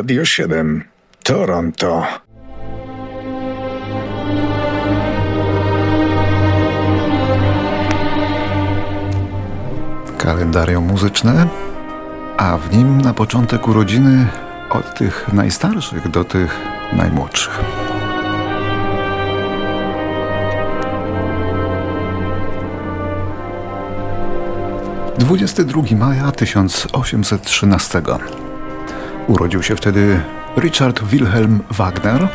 Radio 7 Toronto. Kalendarium muzyczne, a w nim na początek urodziny od tych najstarszych do tych najmłodszych. 22 maja 1813. Urodził się wtedy Richard Wilhelm Wagner,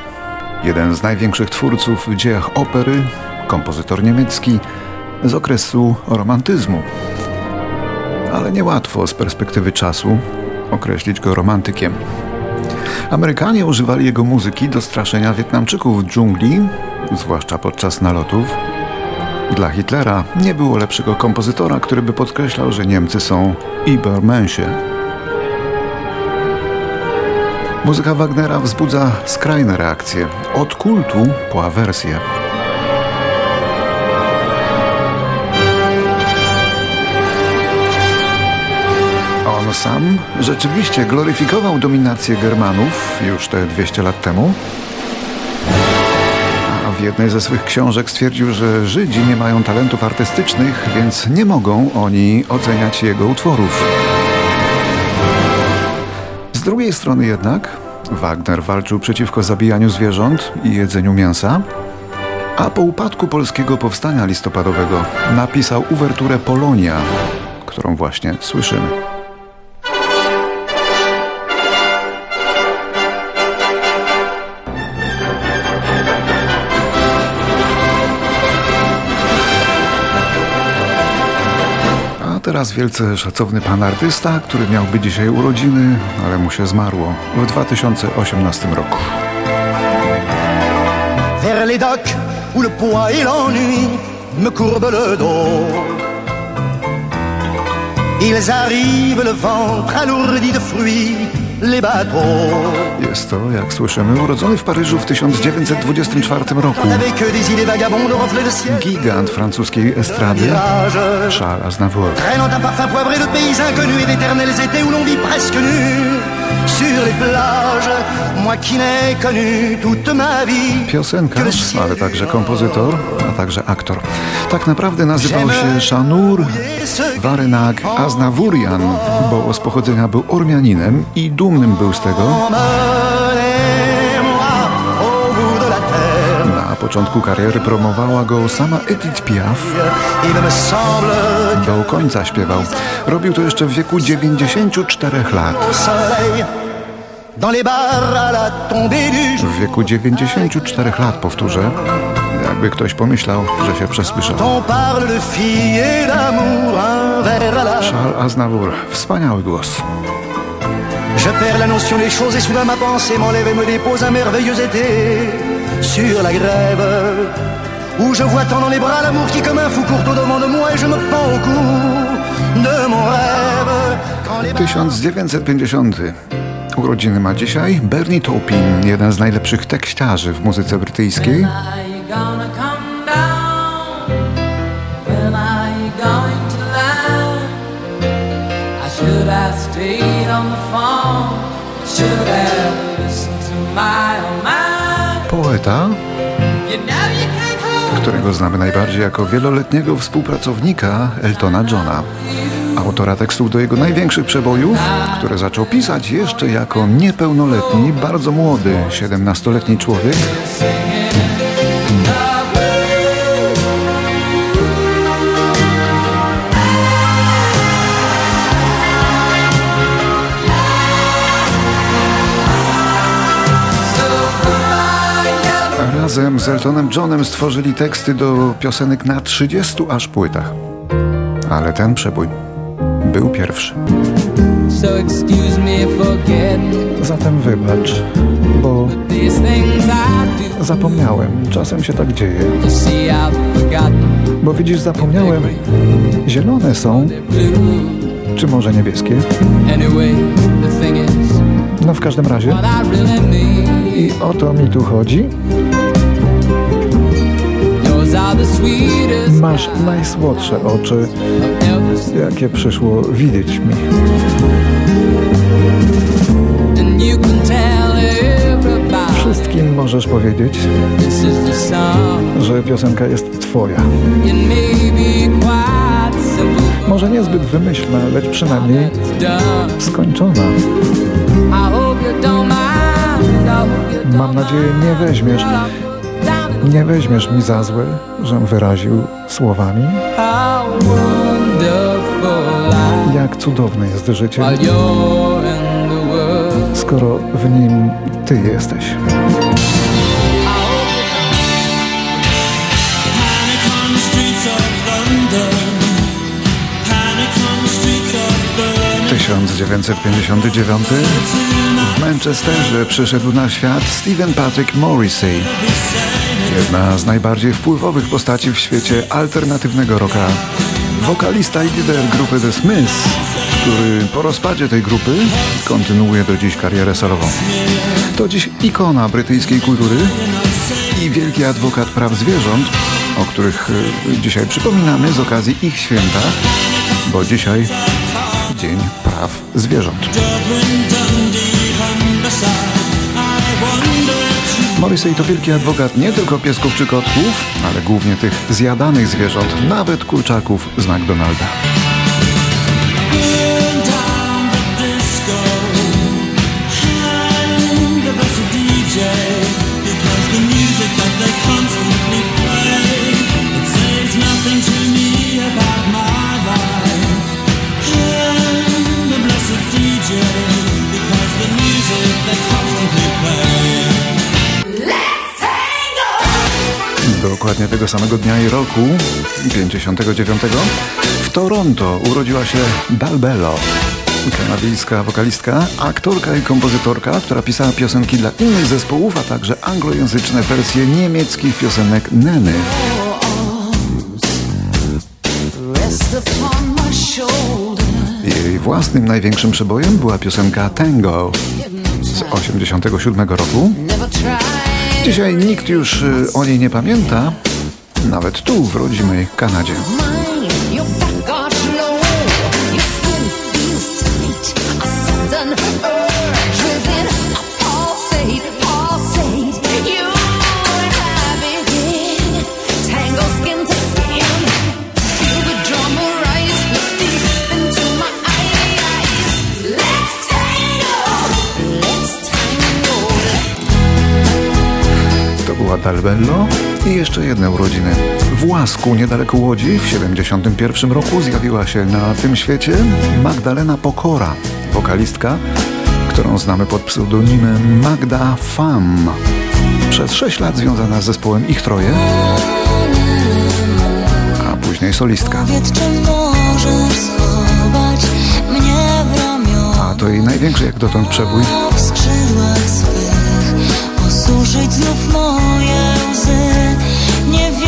jeden z największych twórców w dziejach opery, kompozytor niemiecki z okresu romantyzmu. Ale niełatwo z perspektywy czasu określić go romantykiem. Amerykanie używali jego muzyki do straszenia Wietnamczyków w dżungli, zwłaszcza podczas nalotów dla Hitlera nie było lepszego kompozytora, który by podkreślał, że Niemcy są Ibermensie. Muzyka Wagnera wzbudza skrajne reakcje, od kultu po awersję. On sam rzeczywiście gloryfikował dominację Germanów już te 200 lat temu, w jednej ze swych książek stwierdził, że Żydzi nie mają talentów artystycznych, więc nie mogą oni oceniać jego utworów. Drugiej strony jednak Wagner walczył przeciwko zabijaniu zwierząt i jedzeniu mięsa, a po upadku polskiego powstania listopadowego napisał uwerturę Polonia, którą właśnie słyszymy. Teraz wielce szacowny pan artysta, który miałby dzisiaj urodziny, ale mu się zmarło w 2018 roku. Vers les docks où le poids et l'ennui me courbent le dos. Ils arrivent le ventre alourdi de fruits jest to, jak słyszymy, urodzony w Paryżu w 1924 roku. Gigant francuskiej estrady, Charles Aznavour. Piosenkarz, ale także kompozytor, a także aktor. Tak naprawdę nazywał się Shanur Warenak Aznavourian, bo z pochodzenia był Ormianinem i dumnym był z tego. Początku kariery promowała go sama Edith Piaf. Do końca śpiewał. Robił to jeszcze w wieku 94 lat. W wieku 94 lat, powtórzę, jakby ktoś pomyślał, że się przesłyszał. Charles Aznavour, wspaniały głos. Je perds la notion des choses et soudain ma pensée m'enlève et me dépose un merveilleux été sur la grève. Où je vois tant dans les bras l'amour qui comme un fou court au-devant de moi et je me pends au cou de mon rêve. 1950. Urodziny ma dzisiaj Bernie Taupin, jeden z najlepszych tekściarzy w muzyce brytyjskiej. Should I stayed on the phone? Should have listened to my mind? Poeta, którego znamy najbardziej jako wieloletniego współpracownika Eltona Johna. Autora tekstów do jego największych przebojów, które zaczął pisać jeszcze jako niepełnoletni, bardzo młody, 17-letni człowiek. Razem z Eltonem Johnem stworzyli teksty do piosenek na 30 aż płytach. Ale ten przebój był pierwszy. Zatem wybacz, bo zapomniałem. Czasem się tak dzieje. Bo widzisz, zapomniałem. Zielone są, czy może niebieskie? No w każdym razie. I o to mi tu chodzi. Masz najsłodsze oczy, jakie przyszło widzieć mi. wszystkim możesz powiedzieć, że piosenka jest twoja. Może niezbyt wymyślna, lecz przynajmniej skończona. Mam nadzieję, nie weźmiesz, nie weźmiesz mi za złe, żem wyraził słowami. Jak cudowne jest życie, skoro w nim Ty jesteś. Streets of Berlin. 1959 w Manchesterze przyszedł na świat Stephen Patrick Morrissey. Jedna z najbardziej wpływowych postaci w świecie alternatywnego rocka. Wokalista i lider grupy The Smiths, który po rozpadzie tej grupy kontynuuje do dziś karierę solową. To dziś ikona brytyjskiej kultury i wielki adwokat praw zwierząt, o których y, dzisiaj przypominamy z okazji ich święta, bo dzisiaj Dzień Praw Zwierząt. Morrissey to wielki adwokat nie tylko piesków czy kotków, ale głównie tych zjadanych zwierząt, nawet kurczaków z McDonalda. Dokładnie tego samego dnia i roku, 59, w Toronto urodziła się Dalbello. Kanadyjska wokalistka, aktorka i kompozytorka, która pisała piosenki dla innych zespołów, a także anglojęzyczne wersje niemieckich piosenek Neny. Jej własnym największym przebojem była piosenka Tango z 87 roku. Dzisiaj nikt już y, o niej nie pamięta, nawet tu w rodzimej Kanadzie. Dalbello i jeszcze jedne urodziny. W Łasku, niedaleko Łodzi, w 71 roku zjawiła się na tym świecie Magdalena Pokora, wokalistka, którą znamy pod pseudonimem Magda Fam. Przez 6 lat związana z zespołem Ich Troje, a później solistka. A to jej największy jak dotąd przebój. Osuszyć znów moje łzy. Niewiele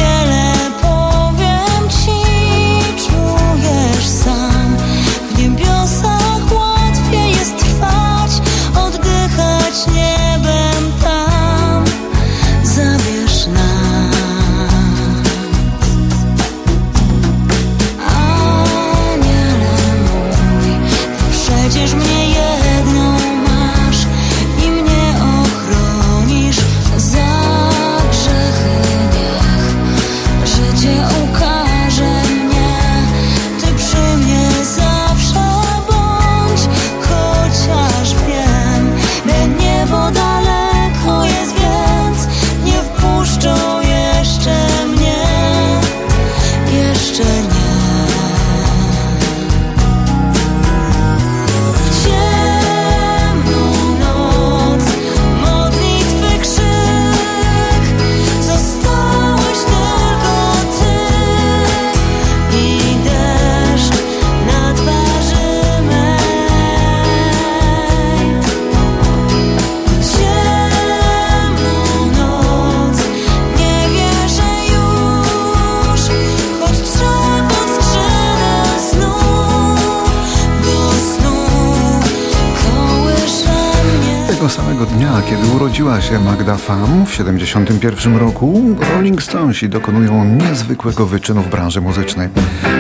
tego samego dnia, kiedy urodziła się Magda Pham w 71 roku, Rolling Stonesi dokonują niezwykłego wyczynu w branży muzycznej.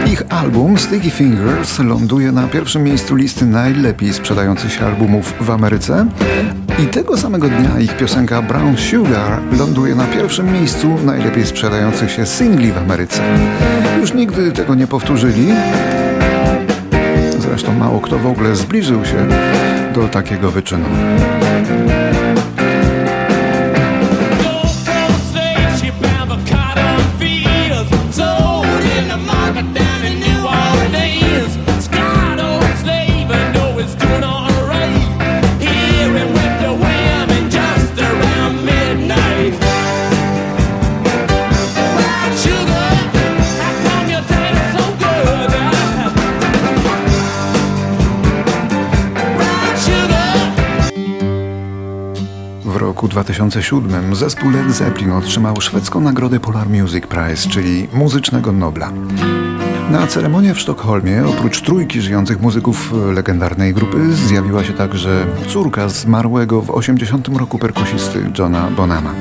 Ich album Sticky Fingers ląduje na pierwszym miejscu listy najlepiej sprzedających się albumów w Ameryce i tego samego dnia ich piosenka Brown Sugar ląduje na pierwszym miejscu najlepiej sprzedających się singli w Ameryce. Już nigdy tego nie powtórzyli, mało kto w ogóle zbliżył się do takiego wyczynu. Roku 2007 zespół Led Zeppelin otrzymał szwedzką nagrodę Polar Music Prize, czyli muzycznego Nobla. Na ceremonię w Sztokholmie, oprócz trójki żyjących muzyków legendarnej grupy, zjawiła się także córka zmarłego w 80 roku perkusisty Johna Bonama.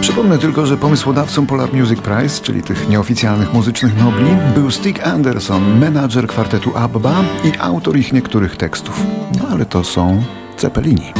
Przypomnę tylko, że pomysłodawcą Polar Music Prize, czyli tych nieoficjalnych muzycznych nobli, był Stig Anderson, menadżer kwartetu ABBA i autor ich niektórych tekstów. No ale to są Zeppelini.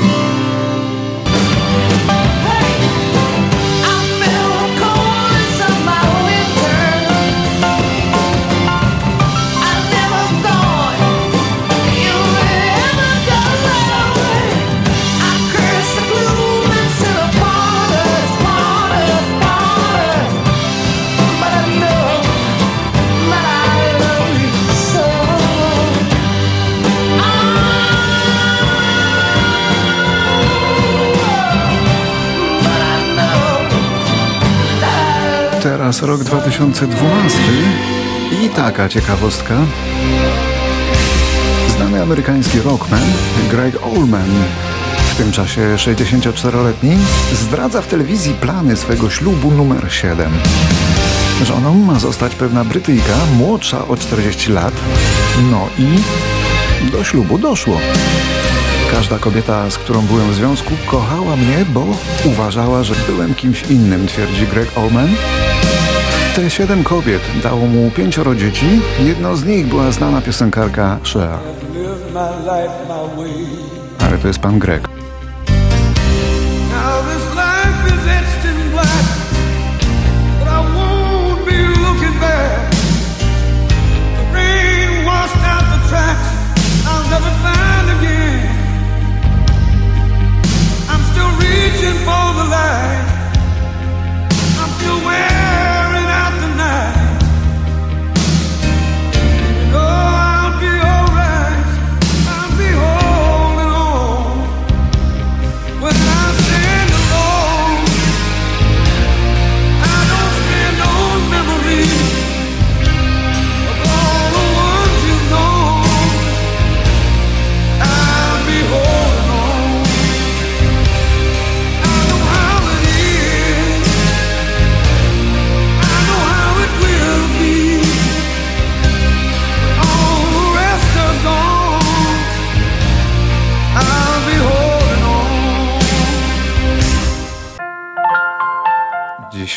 Teraz rok 2012 i taka ciekawostka. Znany amerykański rockman Greg Allman, w tym czasie 64-letni, zdradza w telewizji plany swego ślubu numer 7. Żoną ma zostać pewna Brytyjka, młodsza o 40 lat. No i do ślubu doszło. Każda kobieta, z którą byłem w związku, kochała mnie, bo uważała, że byłem kimś innym, twierdzi Greg Allman. Te siedem kobiet dało mu pięcioro dzieci. Jedną z nich była znana piosenkarka Cher. Ale to jest pan Greg. Now this life is etched in black,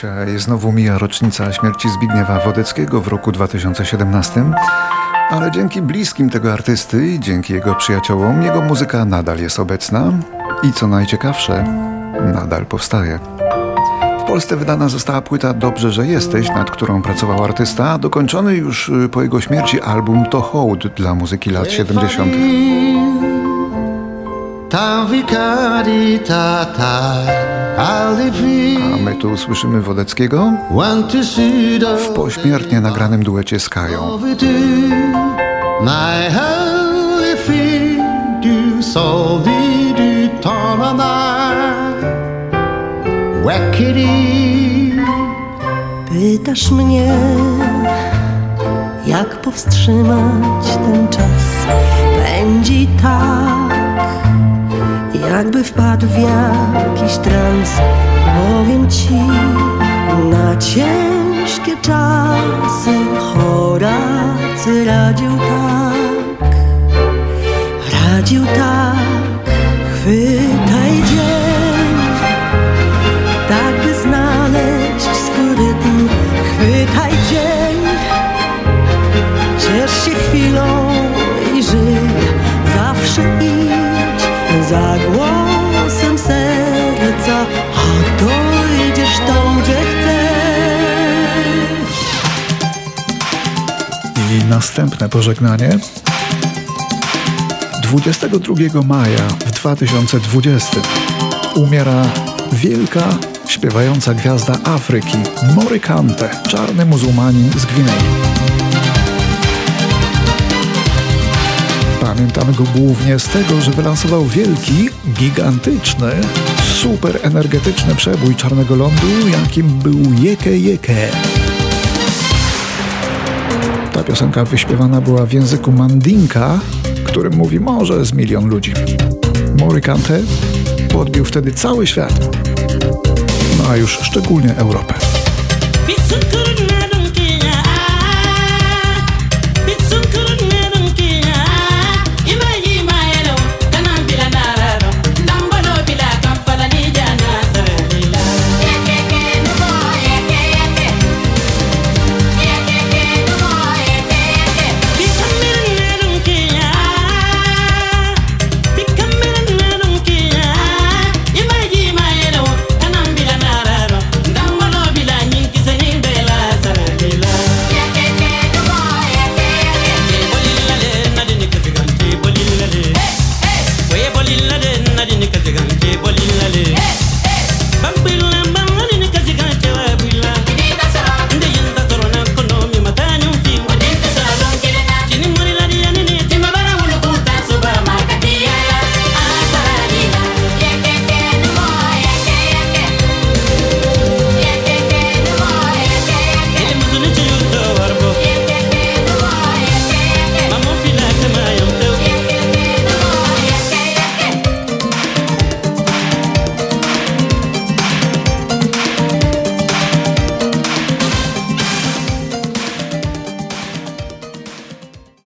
Dzisiaj znowu mija rocznica śmierci Zbigniewa Wodeckiego w roku 2017, ale dzięki bliskim tego artysty i dzięki jego przyjaciołom jego muzyka nadal jest obecna i co najciekawsze, nadal powstaje. W Polsce wydana została płyta Dobrze, że jesteś, nad którą pracował artysta, a dokończony już y, po jego śmierci album to hołd dla muzyki lat 70. Ta vicaritata alle A my tu słyszymy Wodeckiego Want to see the w pośmiertnie nagranym duecie z Kają. Pytasz mnie, jak powstrzymać ten czas? Pędzi tak, jakby wpadł w jakiś trans. Powiem ci, na ciężkie czasy Horacy radził tak, radził tak, chwytaj I następne pożegnanie. 22 maja w 2020 umiera wielka śpiewająca gwiazda Afryki, Morykante, czarny muzułmanin z Gwinei. Pamiętamy go głównie z tego, że wylansował wielki, gigantyczny, super energetyczny przebój czarnego lądu, jakim był Jeke Jeke. Ta piosenka wyśpiewana była w języku mandinka, którym mówi może z milion ludzi. Morikante podbił wtedy cały świat, no a już szczególnie Europę.